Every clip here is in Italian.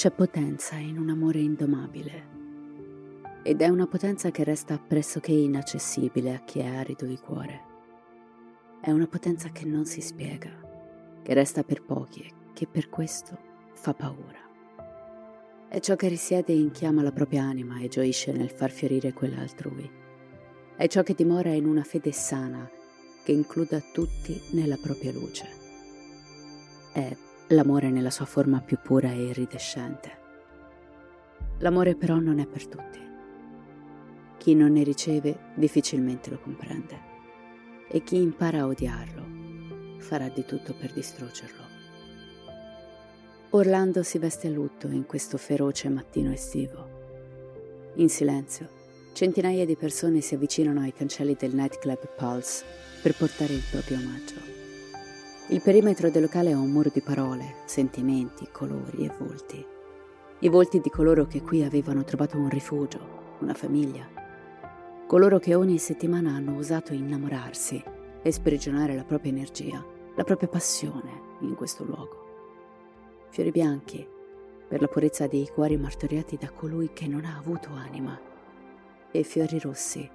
C'è potenza in un amore indomabile ed è una potenza che resta pressoché inaccessibile a chi è arido di cuore. È una potenza che non si spiega, che resta per pochi e che per questo fa paura. È ciò che risiede in chi ama la propria anima e gioisce nel far fiorire quella altrui. È ciò che dimora in una fede sana che includa tutti nella propria luce. È l'amore nella sua forma più pura e iridescente. L'amore però non è per tutti. Chi non ne riceve difficilmente lo comprende e chi impara a odiarlo farà di tutto per distruggerlo. Orlando si veste a lutto in questo feroce mattino estivo. In silenzio, centinaia di persone si avvicinano ai cancelli del nightclub Pulse per portare il proprio omaggio. Il perimetro del locale è un muro di parole, sentimenti, colori e volti. I volti di coloro che qui avevano trovato un rifugio, una famiglia. Coloro che ogni settimana hanno osato innamorarsi e sprigionare la propria energia, la propria passione in questo luogo. Fiori bianchi per la purezza dei cuori martoriati da colui che non ha avuto anima e fiori rossi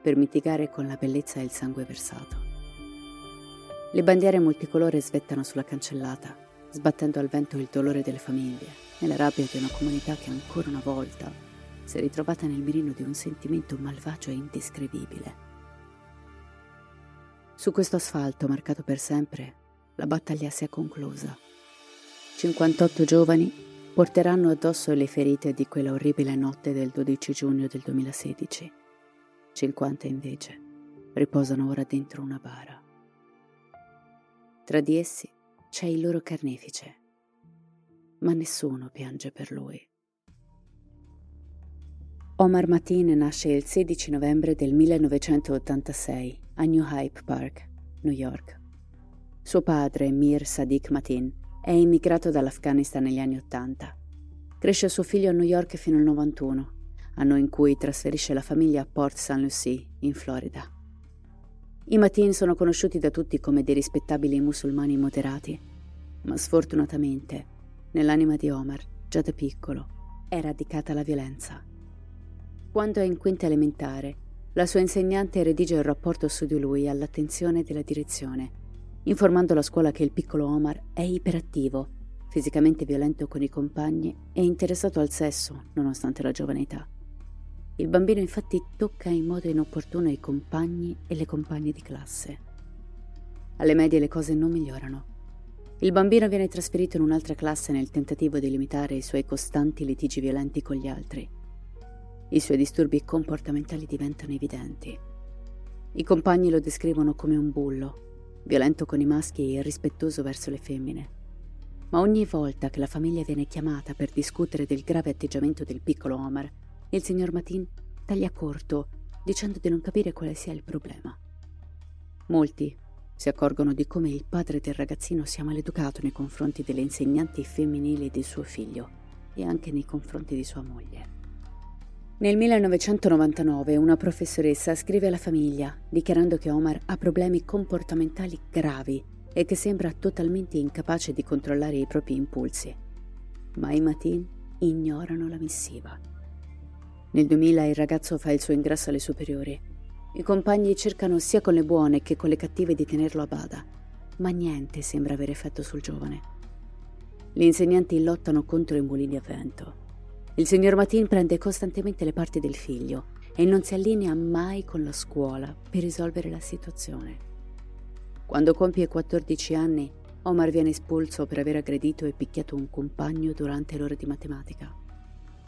per mitigare con la bellezza il sangue versato. Le bandiere multicolore svettano sulla cancellata, sbattendo al vento il dolore delle famiglie e la rabbia di una comunità che ancora una volta si è ritrovata nel mirino di un sentimento malvagio e indescrivibile. Su questo asfalto marcato per sempre, la battaglia si è conclusa. 58 giovani porteranno addosso le ferite di quella orribile notte del 12 giugno del 2016. 50 invece riposano ora dentro una bara. Tra di essi c'è il loro carnefice, ma nessuno piange per lui. Omar Matin nasce il 16 novembre del 1986 a New Hype Park, New York. Suo padre, Mir Sadiq Matin, è immigrato dall'Afghanistan negli anni Ottanta. Cresce suo figlio a New York fino al 91, anno in cui trasferisce la famiglia a Port St. Lucie, in Florida. I Matin sono conosciuti da tutti come dei rispettabili musulmani moderati, ma sfortunatamente nell'anima di Omar, già da piccolo, è radicata la violenza. Quando è in quinta elementare, la sua insegnante redige un rapporto su di lui all'attenzione della direzione, informando la scuola che il piccolo Omar è iperattivo, fisicamente violento con i compagni e interessato al sesso, nonostante la giovane età. Il bambino infatti tocca in modo inopportuno i compagni e le compagne di classe. Alle medie le cose non migliorano. Il bambino viene trasferito in un'altra classe nel tentativo di limitare i suoi costanti litigi violenti con gli altri. I suoi disturbi comportamentali diventano evidenti. I compagni lo descrivono come un bullo, violento con i maschi e irrispettoso verso le femmine. Ma ogni volta che la famiglia viene chiamata per discutere del grave atteggiamento del piccolo Omar, il signor Matin taglia corto, dicendo di non capire quale sia il problema. Molti si accorgono di come il padre del ragazzino sia maleducato nei confronti delle insegnanti femminili di suo figlio e anche nei confronti di sua moglie. Nel 1999 una professoressa scrive alla famiglia dichiarando che Omar ha problemi comportamentali gravi e che sembra totalmente incapace di controllare i propri impulsi. Ma i Matin ignorano la missiva. Nel 2000 il ragazzo fa il suo ingresso alle superiori. I compagni cercano sia con le buone che con le cattive di tenerlo a bada, ma niente sembra avere effetto sul giovane. Gli insegnanti lottano contro i mulini a vento. Il signor Matin prende costantemente le parti del figlio e non si allinea mai con la scuola per risolvere la situazione. Quando compie 14 anni, Omar viene espulso per aver aggredito e picchiato un compagno durante l'ora di matematica.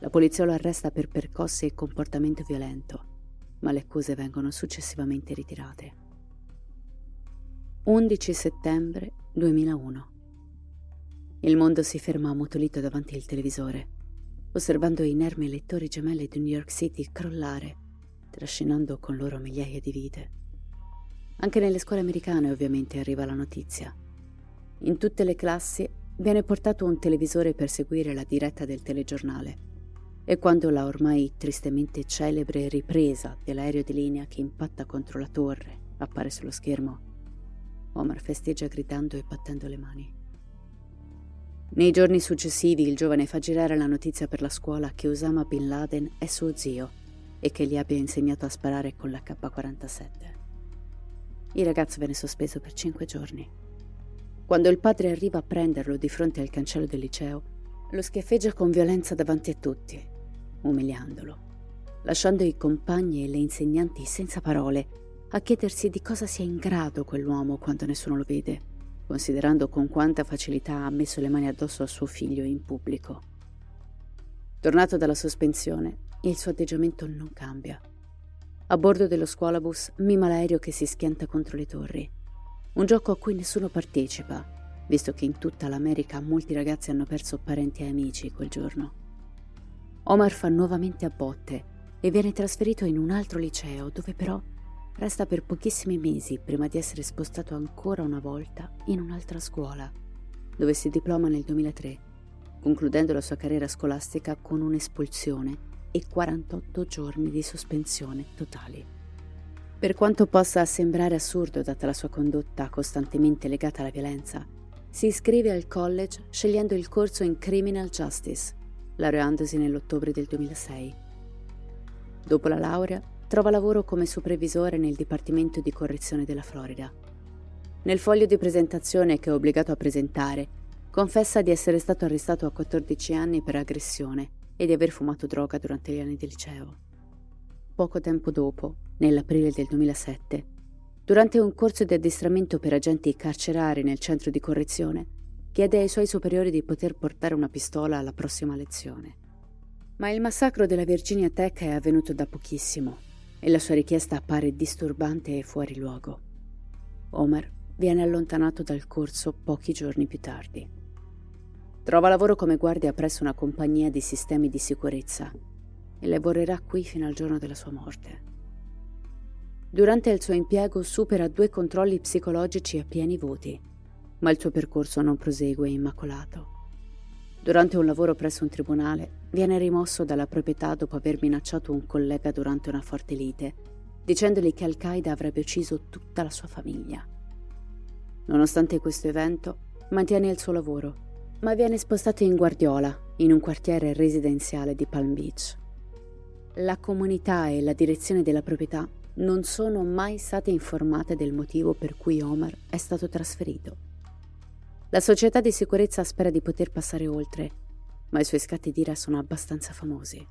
La polizia lo arresta per percosse e comportamento violento, ma le accuse vengono successivamente ritirate. 11 settembre 2001 Il mondo si ferma ammutolito davanti al televisore, osservando inermi lettori gemelli di New York City crollare, trascinando con loro migliaia di vite. Anche nelle scuole americane ovviamente arriva la notizia. In tutte le classi viene portato un televisore per seguire la diretta del telegiornale e quando la ormai tristemente celebre ripresa dell'aereo di linea che impatta contro la torre appare sullo schermo, Omar festeggia gridando e battendo le mani. Nei giorni successivi il giovane fa girare la notizia per la scuola che Osama Bin Laden è suo zio e che gli abbia insegnato a sparare con la K-47. Il ragazzo viene sospeso per cinque giorni. Quando il padre arriva a prenderlo di fronte al cancello del liceo, lo schiaffeggia con violenza davanti a tutti umiliandolo, lasciando i compagni e le insegnanti senza parole a chiedersi di cosa sia in grado quell'uomo quando nessuno lo vede, considerando con quanta facilità ha messo le mani addosso a suo figlio in pubblico. Tornato dalla sospensione, il suo atteggiamento non cambia. A bordo dello scuolabus mima l'aereo che si schianta contro le torri, un gioco a cui nessuno partecipa, visto che in tutta l'America molti ragazzi hanno perso parenti e amici quel giorno. Omar fa nuovamente a botte e viene trasferito in un altro liceo dove però resta per pochissimi mesi prima di essere spostato ancora una volta in un'altra scuola, dove si diploma nel 2003, concludendo la sua carriera scolastica con un'espulsione e 48 giorni di sospensione totali. Per quanto possa sembrare assurdo data la sua condotta costantemente legata alla violenza, si iscrive al college scegliendo il corso in Criminal Justice laureandosi nell'ottobre del 2006. Dopo la laurea, trova lavoro come supervisore nel Dipartimento di Correzione della Florida. Nel foglio di presentazione che è obbligato a presentare, confessa di essere stato arrestato a 14 anni per aggressione e di aver fumato droga durante gli anni del liceo. Poco tempo dopo, nell'aprile del 2007, durante un corso di addestramento per agenti carcerari nel centro di correzione, chiede ai suoi superiori di poter portare una pistola alla prossima lezione. Ma il massacro della Virginia Tech è avvenuto da pochissimo e la sua richiesta appare disturbante e fuori luogo. Omar viene allontanato dal corso pochi giorni più tardi. Trova lavoro come guardia presso una compagnia di sistemi di sicurezza e lavorerà qui fino al giorno della sua morte. Durante il suo impiego supera due controlli psicologici a pieni voti ma il suo percorso non prosegue immacolato. Durante un lavoro presso un tribunale, viene rimosso dalla proprietà dopo aver minacciato un collega durante una forte lite, dicendogli che Al-Qaeda avrebbe ucciso tutta la sua famiglia. Nonostante questo evento, mantiene il suo lavoro, ma viene spostato in Guardiola, in un quartiere residenziale di Palm Beach. La comunità e la direzione della proprietà non sono mai state informate del motivo per cui Omar è stato trasferito. La società di sicurezza spera di poter passare oltre, ma i suoi scatti d'ira sono abbastanza famosi.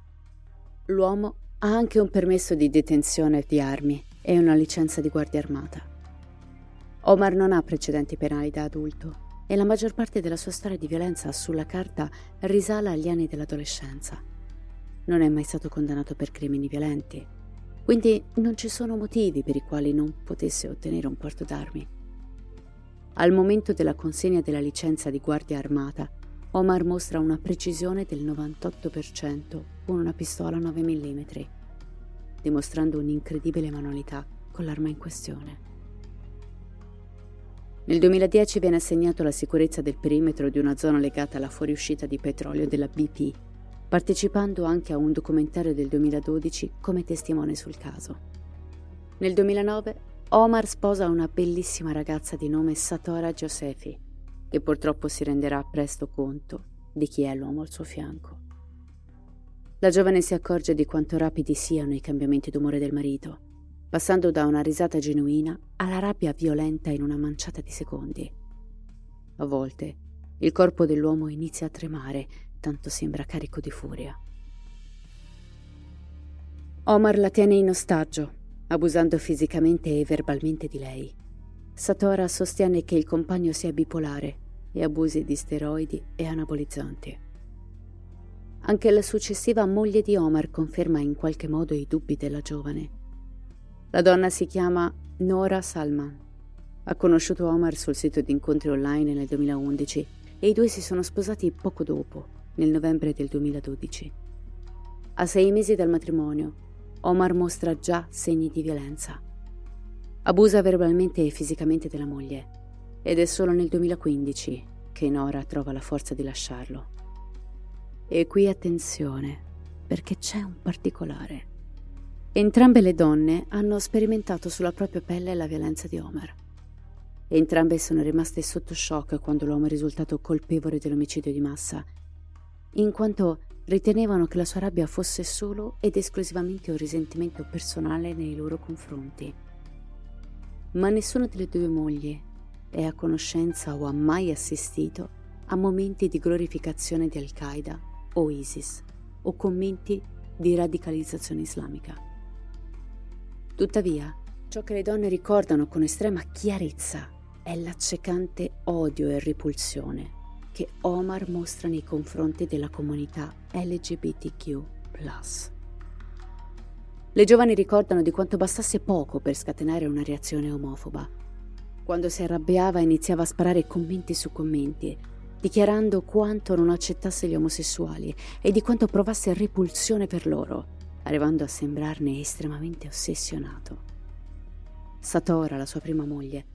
L'uomo ha anche un permesso di detenzione di armi e una licenza di guardia armata. Omar non ha precedenti penali da adulto e la maggior parte della sua storia di violenza sulla carta risale agli anni dell'adolescenza. Non è mai stato condannato per crimini violenti, quindi non ci sono motivi per i quali non potesse ottenere un porto d'armi. Al momento della consegna della licenza di guardia armata, Omar mostra una precisione del 98% con una pistola 9 mm, dimostrando un'incredibile manualità con l'arma in questione. Nel 2010 viene assegnato alla sicurezza del perimetro di una zona legata alla fuoriuscita di petrolio della BP, partecipando anche a un documentario del 2012 come testimone sul caso. Nel 2009 Omar sposa una bellissima ragazza di nome Satora Josefi, che purtroppo si renderà presto conto di chi è l'uomo al suo fianco. La giovane si accorge di quanto rapidi siano i cambiamenti d'umore del marito, passando da una risata genuina alla rabbia violenta in una manciata di secondi. A volte il corpo dell'uomo inizia a tremare, tanto sembra carico di furia. Omar la tiene in ostaggio abusando fisicamente e verbalmente di lei. Satora sostiene che il compagno sia bipolare e abusi di steroidi e anabolizzanti. Anche la successiva moglie di Omar conferma in qualche modo i dubbi della giovane. La donna si chiama Nora Salman. Ha conosciuto Omar sul sito di incontri online nel 2011 e i due si sono sposati poco dopo, nel novembre del 2012. A sei mesi dal matrimonio, Omar mostra già segni di violenza. Abusa verbalmente e fisicamente della moglie ed è solo nel 2015 che Nora trova la forza di lasciarlo. E qui attenzione, perché c'è un particolare. Entrambe le donne hanno sperimentato sulla propria pelle la violenza di Homer. Entrambe sono rimaste sotto shock quando l'uomo è risultato colpevole dell'omicidio di massa, in quanto ritenevano che la sua rabbia fosse solo ed esclusivamente un risentimento personale nei loro confronti. Ma nessuna delle due mogli è a conoscenza o ha mai assistito a momenti di glorificazione di Al-Qaeda o ISIS o commenti di radicalizzazione islamica. Tuttavia, ciò che le donne ricordano con estrema chiarezza è l'accecante odio e repulsione che Omar mostra nei confronti della comunità LGBTQ. Le giovani ricordano di quanto bastasse poco per scatenare una reazione omofoba. Quando si arrabbiava iniziava a sparare commenti su commenti dichiarando quanto non accettasse gli omosessuali e di quanto provasse repulsione per loro, arrivando a sembrarne estremamente ossessionato. Satora, la sua prima moglie,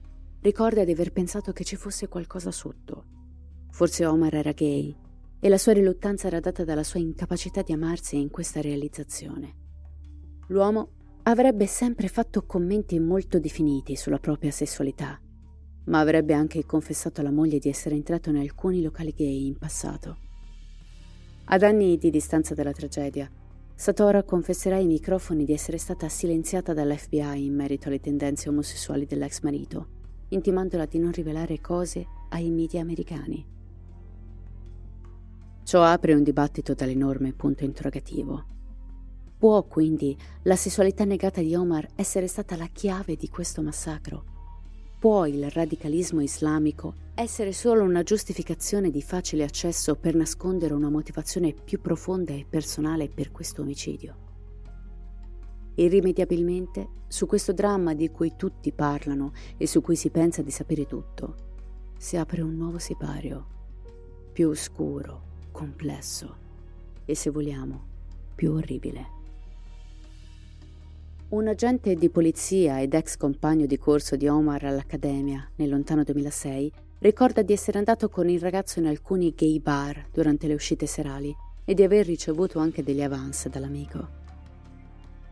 ricorda di aver pensato che ci fosse qualcosa sotto. Forse Omar era gay e la sua riluttanza era data dalla sua incapacità di amarsi in questa realizzazione. L'uomo avrebbe sempre fatto commenti molto definiti sulla propria sessualità ma avrebbe anche confessato alla moglie di essere entrato in alcuni locali gay in passato. Ad anni di distanza dalla tragedia, Satora confesserà ai microfoni di essere stata silenziata dall'FBI in merito alle tendenze omosessuali dell'ex marito, intimandola di non rivelare cose ai media americani. Ciò apre un dibattito dall'enorme punto interrogativo. Può quindi la sessualità negata di Omar essere stata la chiave di questo massacro? Può il radicalismo islamico essere solo una giustificazione di facile accesso per nascondere una motivazione più profonda e personale per questo omicidio? Irrimediabilmente, su questo dramma di cui tutti parlano e su cui si pensa di sapere tutto, si apre un nuovo sipario, più oscuro, complesso e, se vogliamo, più orribile. Un agente di polizia ed ex compagno di corso di Omar all'Accademia nel lontano 2006 ricorda di essere andato con il ragazzo in alcuni gay bar durante le uscite serali e di aver ricevuto anche degli avance dall'amico.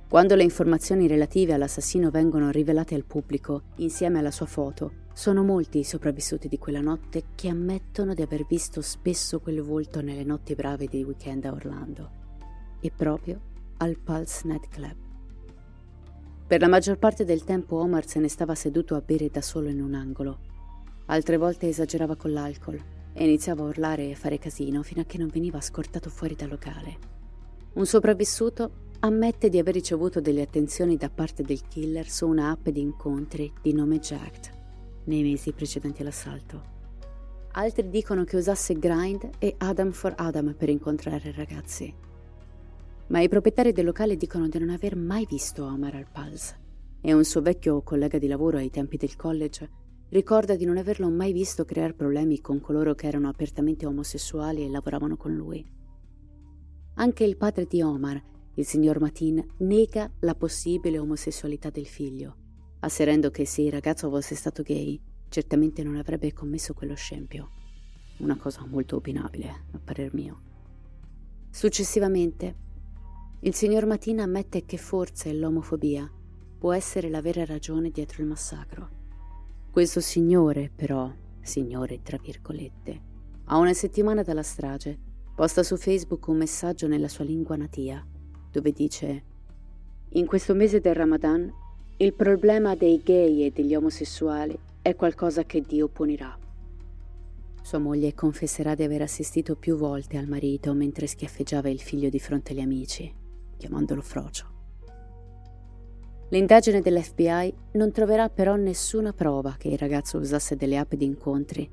Quando le informazioni relative all'assassino vengono rivelate al pubblico insieme alla sua foto, sono molti i sopravvissuti di quella notte che ammettono di aver visto spesso quel volto nelle notti brave dei weekend a Orlando e proprio al Pulse Nightclub. Per la maggior parte del tempo Omar se ne stava seduto a bere da solo in un angolo. Altre volte esagerava con l'alcol e iniziava a urlare e fare casino fino a che non veniva scortato fuori dal locale. Un sopravvissuto ammette di aver ricevuto delle attenzioni da parte del killer su una app di incontri di nome Jacked nei mesi precedenti all'assalto. Altri dicono che usasse Grind e Adam for Adam per incontrare ragazzi ma i proprietari del locale dicono di non aver mai visto Omar al Pulse e un suo vecchio collega di lavoro ai tempi del college ricorda di non averlo mai visto creare problemi con coloro che erano apertamente omosessuali e lavoravano con lui. Anche il padre di Omar, il signor Matin, nega la possibile omosessualità del figlio, asserendo che se il ragazzo fosse stato gay, certamente non avrebbe commesso quello scempio. Una cosa molto opinabile, a parer mio. Successivamente, il signor Matina ammette che forse l'omofobia può essere la vera ragione dietro il massacro. Questo signore, però, signore tra virgolette, a una settimana dalla strage, posta su Facebook un messaggio nella sua lingua natia, dove dice In questo mese del Ramadan, il problema dei gay e degli omosessuali è qualcosa che Dio punirà. Sua moglie confesserà di aver assistito più volte al marito mentre schiaffeggiava il figlio di fronte agli amici chiamandolo Frocio. L'indagine dell'FBI non troverà però nessuna prova che il ragazzo usasse delle app di incontri,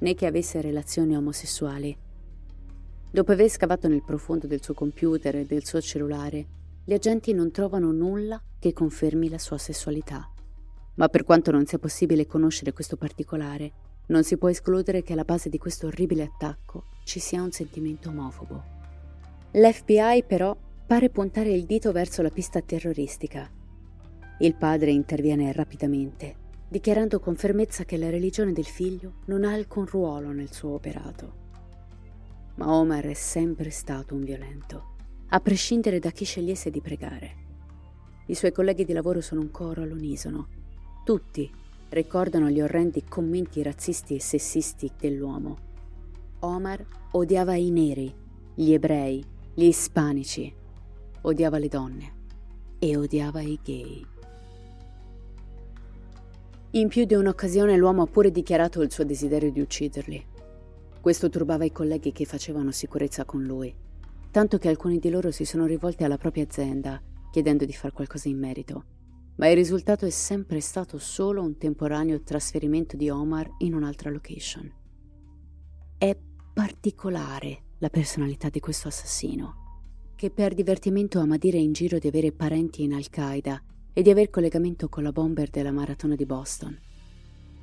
né che avesse relazioni omosessuali. Dopo aver scavato nel profondo del suo computer e del suo cellulare, gli agenti non trovano nulla che confermi la sua sessualità. Ma per quanto non sia possibile conoscere questo particolare, non si può escludere che alla base di questo orribile attacco ci sia un sentimento omofobo. L'FBI però pare puntare il dito verso la pista terroristica. Il padre interviene rapidamente, dichiarando con fermezza che la religione del figlio non ha alcun ruolo nel suo operato. Ma Omar è sempre stato un violento, a prescindere da chi scegliesse di pregare. I suoi colleghi di lavoro sono un coro all'unisono. Tutti ricordano gli orrendi commenti razzisti e sessisti dell'uomo. Omar odiava i neri, gli ebrei, gli ispanici, odiava le donne e odiava i gay. In più di un'occasione l'uomo ha pure dichiarato il suo desiderio di ucciderli. Questo turbava i colleghi che facevano sicurezza con lui, tanto che alcuni di loro si sono rivolti alla propria azienda chiedendo di fare qualcosa in merito ma il risultato è sempre stato solo un temporaneo trasferimento di Omar in un'altra location. È particolare la personalità di questo assassino, che per divertimento ama dire in giro di avere parenti in Al-Qaeda e di aver collegamento con la bomber della maratona di Boston.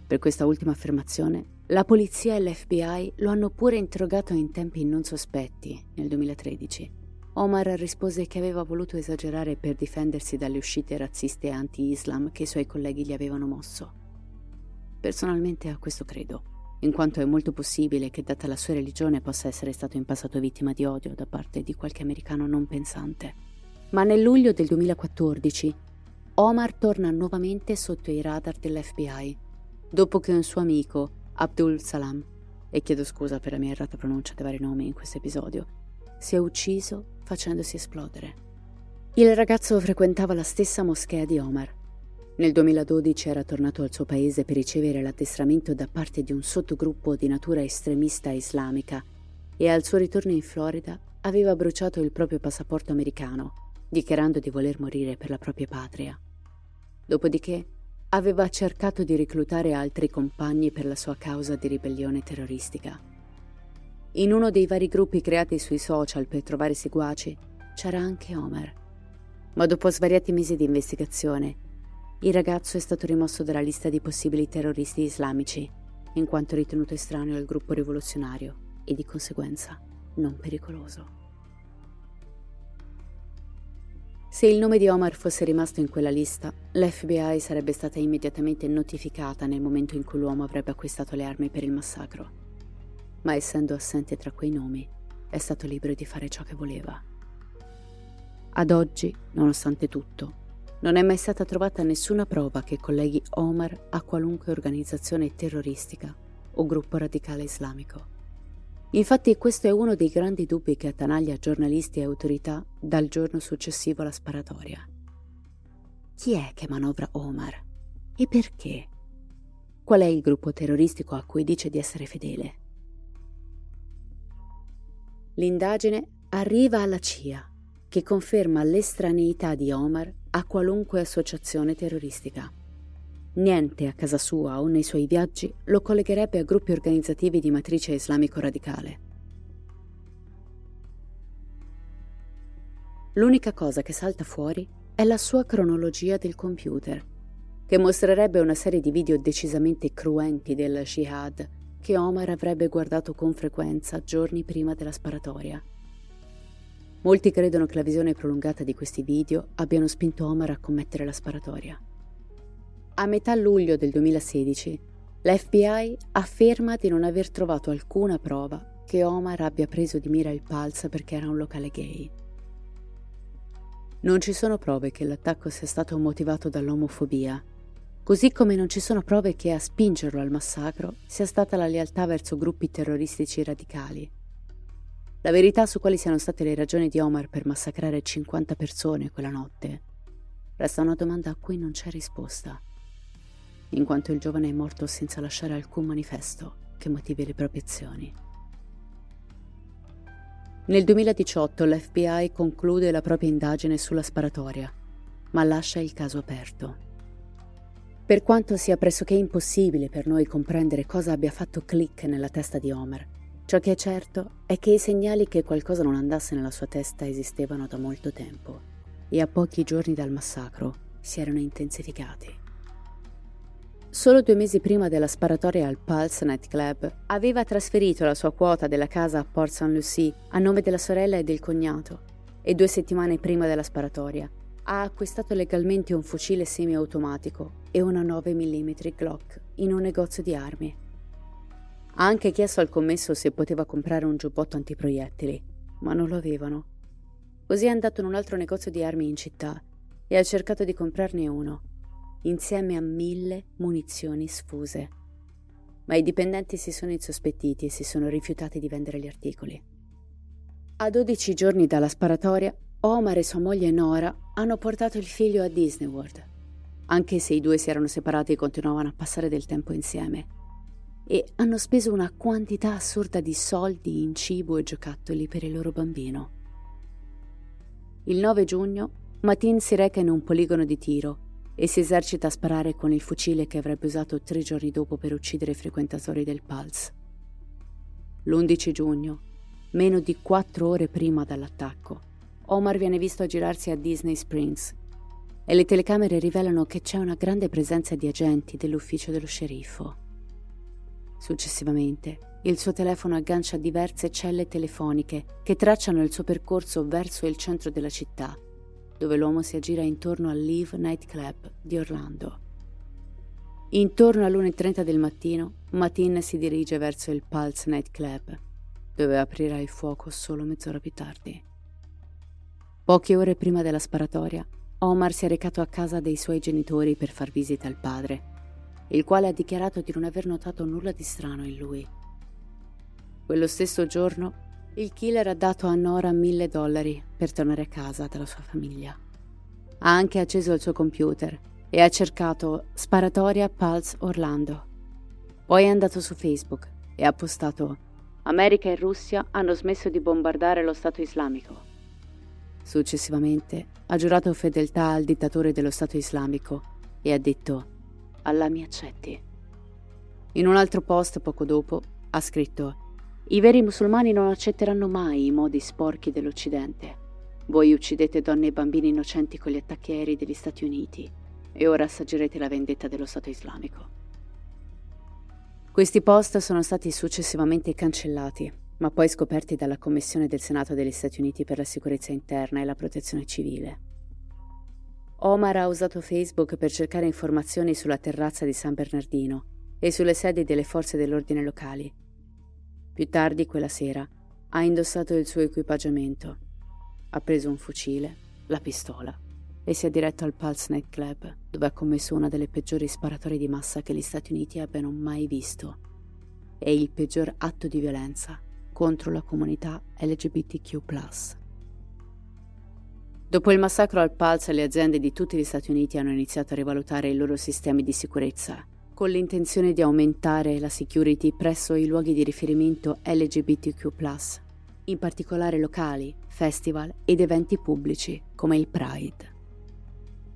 Per questa ultima affermazione, la polizia e l'FBI lo hanno pure interrogato in tempi non sospetti nel 2013 Omar rispose che aveva voluto esagerare per difendersi dalle uscite razziste anti-Islam che i suoi colleghi gli avevano mosso. Personalmente a questo credo, in quanto è molto possibile che, data la sua religione, possa essere stato in passato vittima di odio da parte di qualche americano non pensante. Ma nel luglio del 2014 Omar torna nuovamente sotto i radar dell'FBI, dopo che un suo amico, Abdul Salam, e chiedo scusa per la mia errata pronuncia dei vari nomi in questo episodio, si è ucciso facendosi esplodere. Il ragazzo frequentava la stessa moschea di Omar. Nel 2012 era tornato al suo paese per ricevere l'addestramento da parte di un sottogruppo di natura estremista islamica e al suo ritorno in Florida aveva bruciato il proprio passaporto americano, dichiarando di voler morire per la propria patria. Dopodiché aveva cercato di reclutare altri compagni per la sua causa di ribellione terroristica. In uno dei vari gruppi creati sui social per trovare seguaci c'era anche Homer. Ma dopo svariati mesi di investigazione, il ragazzo è stato rimosso dalla lista di possibili terroristi islamici, in quanto ritenuto estraneo al gruppo rivoluzionario e di conseguenza non pericoloso. Se il nome di Omar fosse rimasto in quella lista, l'FBI sarebbe stata immediatamente notificata nel momento in cui l'uomo avrebbe acquistato le armi per il massacro ma essendo assente tra quei nomi, è stato libero di fare ciò che voleva. Ad oggi, nonostante tutto, non è mai stata trovata nessuna prova che colleghi Omar a qualunque organizzazione terroristica o gruppo radicale islamico. Infatti questo è uno dei grandi dubbi che attanaglia giornalisti e autorità dal giorno successivo alla sparatoria. Chi è che manovra Omar? E perché? Qual è il gruppo terroristico a cui dice di essere fedele? L'indagine arriva alla CIA, che conferma l'estraneità di Omar a qualunque associazione terroristica. Niente a casa sua o nei suoi viaggi lo collegherebbe a gruppi organizzativi di matrice islamico-radicale. L'unica cosa che salta fuori è la sua cronologia del computer, che mostrerebbe una serie di video decisamente cruenti del jihad che Omar avrebbe guardato con frequenza giorni prima della sparatoria. Molti credono che la visione prolungata di questi video abbiano spinto Omar a commettere la sparatoria. A metà luglio del 2016, l'FBI afferma di non aver trovato alcuna prova che Omar abbia preso di mira il Pulse perché era un locale gay. Non ci sono prove che l'attacco sia stato motivato dall'omofobia così come non ci sono prove che a spingerlo al massacro sia stata la lealtà verso gruppi terroristici radicali. La verità su quali siano state le ragioni di Omar per massacrare 50 persone quella notte resta una domanda a cui non c'è risposta, in quanto il giovane è morto senza lasciare alcun manifesto che motivi le proprie azioni. Nel 2018 l'FBI conclude la propria indagine sulla sparatoria ma lascia il caso aperto. Per quanto sia pressoché impossibile per noi comprendere cosa abbia fatto click nella testa di Homer, ciò che è certo è che i segnali che qualcosa non andasse nella sua testa esistevano da molto tempo e a pochi giorni dal massacro si erano intensificati. Solo due mesi prima della sparatoria al Pulse Nightclub, aveva trasferito la sua quota della casa a Port St. Lucie a nome della sorella e del cognato, e due settimane prima della sparatoria ha acquistato legalmente un fucile semiautomatico e una 9 mm Glock in un negozio di armi. Ha anche chiesto al commesso se poteva comprare un giubbotto antiproiettili, ma non lo avevano. Così è andato in un altro negozio di armi in città e ha cercato di comprarne uno, insieme a mille munizioni sfuse. Ma i dipendenti si sono insospettiti e si sono rifiutati di vendere gli articoli. A 12 giorni dalla sparatoria, Omar e sua moglie Nora hanno portato il figlio a Disney World, anche se i due si erano separati continuavano a passare del tempo insieme, e hanno speso una quantità assurda di soldi in cibo e giocattoli per il loro bambino. Il 9 giugno, Matin si reca in un poligono di tiro e si esercita a sparare con il fucile che avrebbe usato tre giorni dopo per uccidere i frequentatori del Pulse. L'11 giugno, meno di quattro ore prima dall'attacco, Omar viene visto girarsi a Disney Springs e le telecamere rivelano che c'è una grande presenza di agenti dell'ufficio dello sceriffo. Successivamente, il suo telefono aggancia diverse celle telefoniche che tracciano il suo percorso verso il centro della città, dove l'uomo si aggira intorno al Live Nightclub di Orlando. Intorno all'1.30 del mattino, Matin si dirige verso il Pulse Nightclub, dove aprirà il fuoco solo mezz'ora più tardi. Poche ore prima della sparatoria, Omar si è recato a casa dei suoi genitori per far visita al padre, il quale ha dichiarato di non aver notato nulla di strano in lui. Quello stesso giorno, il killer ha dato a Nora mille dollari per tornare a casa dalla sua famiglia. Ha anche acceso il suo computer e ha cercato Sparatoria Pulse Orlando. Poi è andato su Facebook e ha postato America e Russia hanno smesso di bombardare lo Stato islamico. Successivamente ha giurato fedeltà al dittatore dello Stato islamico e ha detto Allah mi accetti. In un altro post poco dopo ha scritto I veri musulmani non accetteranno mai i modi sporchi dell'Occidente. Voi uccidete donne e bambini innocenti con gli attacchi aerei degli Stati Uniti e ora assaggerete la vendetta dello Stato islamico. Questi post sono stati successivamente cancellati ma poi scoperti dalla Commissione del Senato degli Stati Uniti per la sicurezza interna e la protezione civile. Omar ha usato Facebook per cercare informazioni sulla terrazza di San Bernardino e sulle sedi delle forze dell'ordine locali. Più tardi quella sera ha indossato il suo equipaggiamento, ha preso un fucile, la pistola e si è diretto al Pulse Night Club, dove ha commesso una delle peggiori sparatorie di massa che gli Stati Uniti abbiano mai visto. È il peggior atto di violenza contro la comunità LGBTQ. Dopo il massacro al Pulse, le aziende di tutti gli Stati Uniti hanno iniziato a rivalutare i loro sistemi di sicurezza, con l'intenzione di aumentare la security presso i luoghi di riferimento LGBTQ, in particolare locali, festival ed eventi pubblici come il Pride.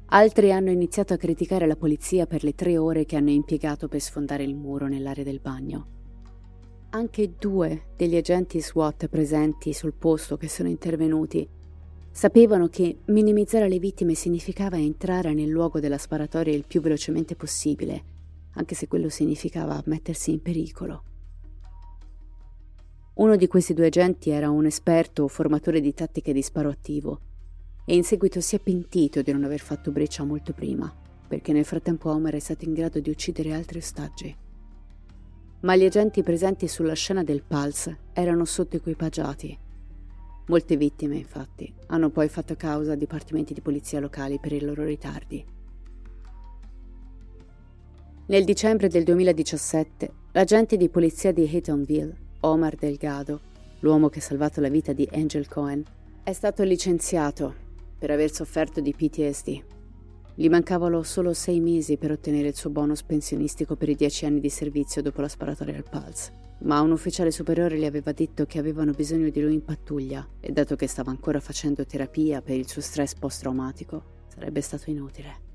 Altri hanno iniziato a criticare la polizia per le tre ore che hanno impiegato per sfondare il muro nell'area del bagno anche due degli agenti SWAT presenti sul posto che sono intervenuti sapevano che minimizzare le vittime significava entrare nel luogo della sparatoria il più velocemente possibile, anche se quello significava mettersi in pericolo. Uno di questi due agenti era un esperto formatore di tattiche di sparo attivo e in seguito si è pentito di non aver fatto breccia molto prima, perché nel frattempo Homer è stato in grado di uccidere altri ostaggi ma gli agenti presenti sulla scena del Pulse erano sottoequipaggiati. Molte vittime, infatti, hanno poi fatto causa a dipartimenti di polizia locali per i loro ritardi. Nel dicembre del 2017, l'agente di polizia di Haytonville, Omar Delgado, l'uomo che ha salvato la vita di Angel Cohen, è stato licenziato per aver sofferto di PTSD gli mancavano solo sei mesi per ottenere il suo bonus pensionistico per i dieci anni di servizio dopo la sparatoria al Pulse. Ma un ufficiale superiore gli aveva detto che avevano bisogno di lui in pattuglia e dato che stava ancora facendo terapia per il suo stress post-traumatico, sarebbe stato inutile.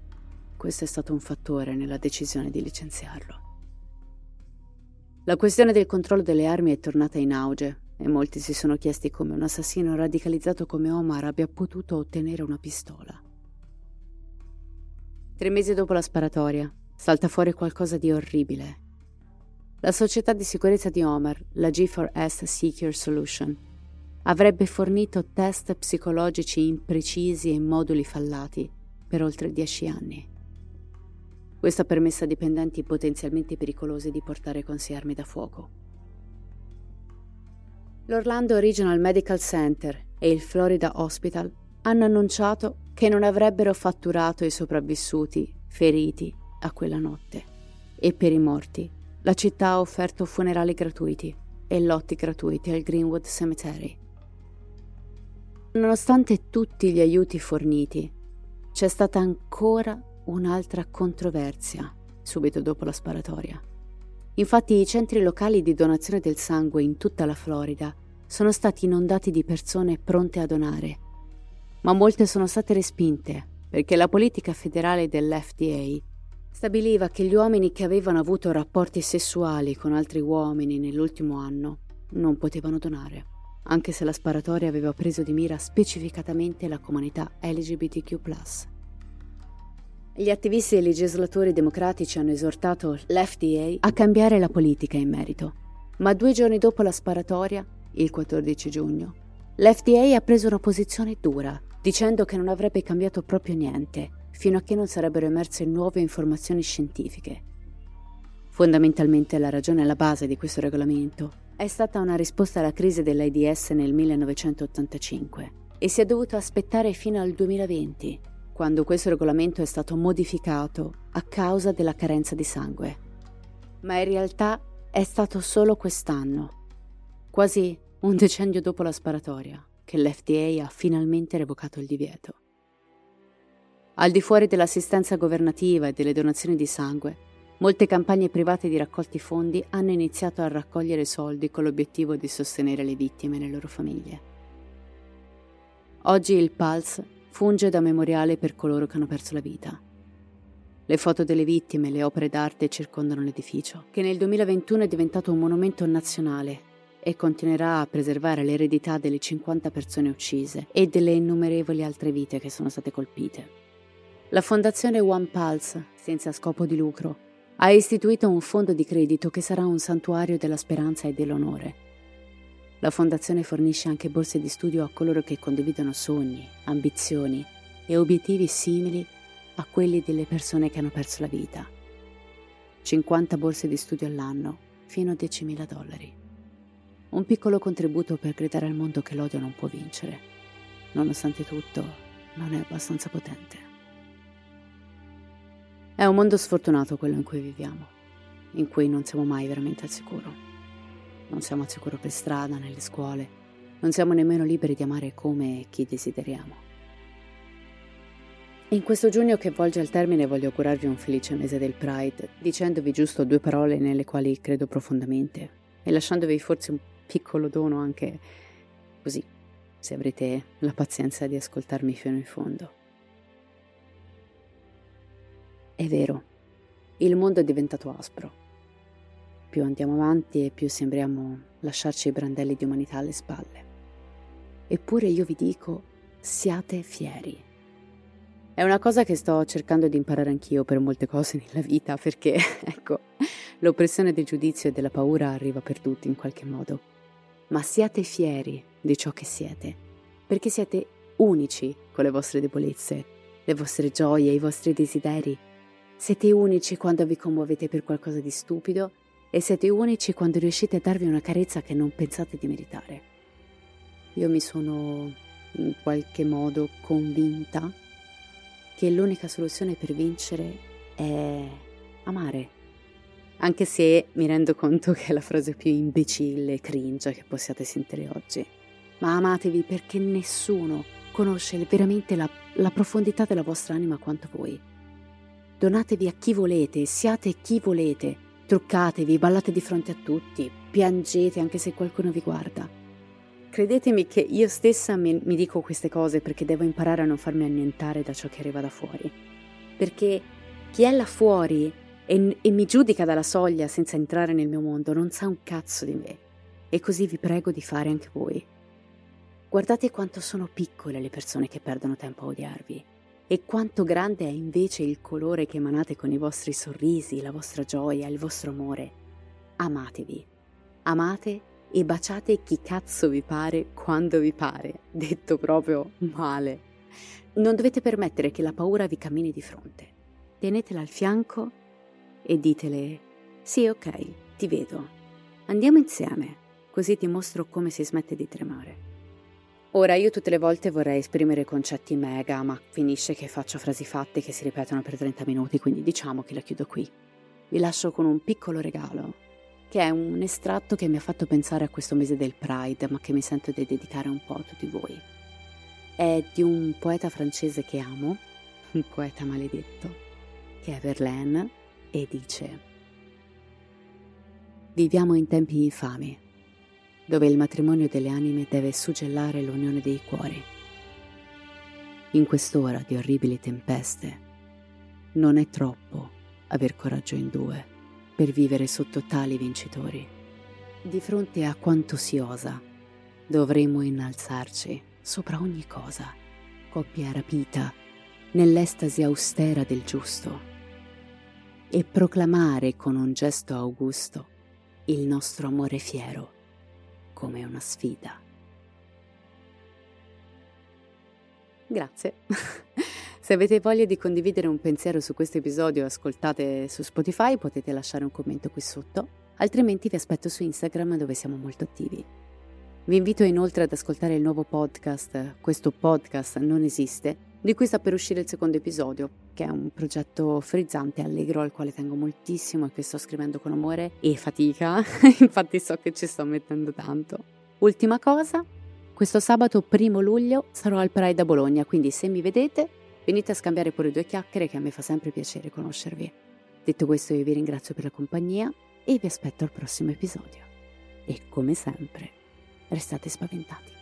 Questo è stato un fattore nella decisione di licenziarlo. La questione del controllo delle armi è tornata in auge e molti si sono chiesti come un assassino radicalizzato come Omar abbia potuto ottenere una pistola. Tre mesi dopo la sparatoria, salta fuori qualcosa di orribile. La società di sicurezza di Omar, la G4S Secure Solution, avrebbe fornito test psicologici imprecisi e moduli fallati per oltre dieci anni. Questo ha permesso a dipendenti potenzialmente pericolosi di portare con sé armi da fuoco. L'Orlando Regional Medical Center e il Florida Hospital hanno annunciato che non avrebbero fatturato i sopravvissuti feriti a quella notte. E per i morti, la città ha offerto funerali gratuiti e lotti gratuiti al Greenwood Cemetery. Nonostante tutti gli aiuti forniti, c'è stata ancora un'altra controversia subito dopo la sparatoria. Infatti i centri locali di donazione del sangue in tutta la Florida sono stati inondati di persone pronte a donare, ma molte sono state respinte perché la politica federale dell'FDA stabiliva che gli uomini che avevano avuto rapporti sessuali con altri uomini nell'ultimo anno non potevano donare, anche se la sparatoria aveva preso di mira specificatamente la comunità LGBTQ. Gli attivisti e i legislatori democratici hanno esortato l'FDA a cambiare la politica in merito, ma due giorni dopo la sparatoria, il 14 giugno, l'FDA ha preso una posizione dura, dicendo che non avrebbe cambiato proprio niente, fino a che non sarebbero emerse nuove informazioni scientifiche. Fondamentalmente la ragione alla base di questo regolamento è stata una risposta alla crisi dell'AIDS nel 1985 e si è dovuto aspettare fino al 2020 quando questo regolamento è stato modificato a causa della carenza di sangue. Ma in realtà è stato solo quest'anno, quasi un decennio dopo la sparatoria, che l'FDA ha finalmente revocato il divieto. Al di fuori dell'assistenza governativa e delle donazioni di sangue, molte campagne private di raccolti fondi hanno iniziato a raccogliere soldi con l'obiettivo di sostenere le vittime e le loro famiglie. Oggi il Pulse funge da memoriale per coloro che hanno perso la vita. Le foto delle vittime e le opere d'arte circondano l'edificio, che nel 2021 è diventato un monumento nazionale e continuerà a preservare l'eredità delle 50 persone uccise e delle innumerevoli altre vite che sono state colpite. La fondazione One Pulse, senza scopo di lucro, ha istituito un fondo di credito che sarà un santuario della speranza e dell'onore la fondazione fornisce anche borse di studio a coloro che condividono sogni, ambizioni e obiettivi simili a quelli delle persone che hanno perso la vita. 50 borse di studio all'anno, fino a 10.000 dollari. Un piccolo contributo per gridare al mondo che l'odio non può vincere. Nonostante tutto, non è abbastanza potente. È un mondo sfortunato quello in cui viviamo, in cui non siamo mai veramente al sicuro non siamo al sicuro per strada, nelle scuole, non siamo nemmeno liberi di amare come e chi desideriamo. In questo giugno che volge al termine voglio augurarvi un felice mese del Pride, dicendovi giusto due parole nelle quali credo profondamente e lasciandovi forse un piccolo dono anche così, se avrete la pazienza di ascoltarmi fino in fondo. È vero, il mondo è diventato aspro più andiamo avanti e più sembriamo lasciarci i brandelli di umanità alle spalle. Eppure io vi dico, siate fieri. È una cosa che sto cercando di imparare anch'io per molte cose nella vita, perché, ecco, l'oppressione del giudizio e della paura arriva per tutti in qualche modo. Ma siate fieri di ciò che siete, perché siete unici con le vostre debolezze, le vostre gioie, i vostri desideri. Siete unici quando vi commuovete per qualcosa di stupido e siete unici quando riuscite a darvi una carezza che non pensate di meritare. Io mi sono in qualche modo convinta che l'unica soluzione per vincere è amare. Anche se mi rendo conto che è la frase più imbecille e cringe che possiate sentire oggi. Ma amatevi perché nessuno conosce veramente la, la profondità della vostra anima quanto voi. Donatevi a chi volete, siate chi volete, Truccatevi, ballate di fronte a tutti, piangete anche se qualcuno vi guarda. credetemi che io stessa mi, mi dico queste cose perché devo imparare a non farmi annientare da ciò che arriva da fuori. Perché chi è là fuori e, e mi giudica dalla soglia senza entrare nel mio mondo non sa un cazzo di me. E così vi prego di fare anche voi. Guardate quanto sono piccole le persone che perdono tempo a odiarvi e quanto grande è invece il colore che emanate con i vostri sorrisi, la vostra gioia, il vostro amore. Amatevi. Amate e baciate chi cazzo vi pare quando vi pare, detto proprio male. Non dovete permettere che la paura vi cammini di fronte. Tenetela al fianco e ditele: Sì, ok, ti vedo. Andiamo insieme, così ti mostro come si smette di tremare. Ora io tutte le volte vorrei esprimere concetti mega, ma finisce che faccio frasi fatte che si ripetono per 30 minuti, quindi diciamo che la chiudo qui. Vi lascio con un piccolo regalo, che è un estratto che mi ha fatto pensare a questo mese del Pride, ma che mi sento di dedicare un po' a tutti voi. È di un poeta francese che amo, un poeta maledetto, che è Verlaine, e dice Viviamo in tempi infami dove il matrimonio delle anime deve suggellare l'unione dei cuori. In quest'ora di orribili tempeste, non è troppo aver coraggio in due per vivere sotto tali vincitori. Di fronte a quanto si osa, dovremo innalzarci sopra ogni cosa, coppia rapita, nell'estasi austera del giusto, e proclamare con un gesto augusto il nostro amore fiero come una sfida. Grazie. Se avete voglia di condividere un pensiero su questo episodio, ascoltate su Spotify, potete lasciare un commento qui sotto, altrimenti vi aspetto su Instagram dove siamo molto attivi. Vi invito inoltre ad ascoltare il nuovo podcast, questo podcast non esiste, di cui sta per uscire il secondo episodio, che è un progetto frizzante e allegro al quale tengo moltissimo e che sto scrivendo con amore e fatica, infatti so che ci sto mettendo tanto. Ultima cosa, questo sabato primo luglio sarò al Pride a Bologna, quindi se mi vedete venite a scambiare pure due chiacchiere che a me fa sempre piacere conoscervi. Detto questo io vi ringrazio per la compagnia e vi aspetto al prossimo episodio. E come sempre, restate spaventati.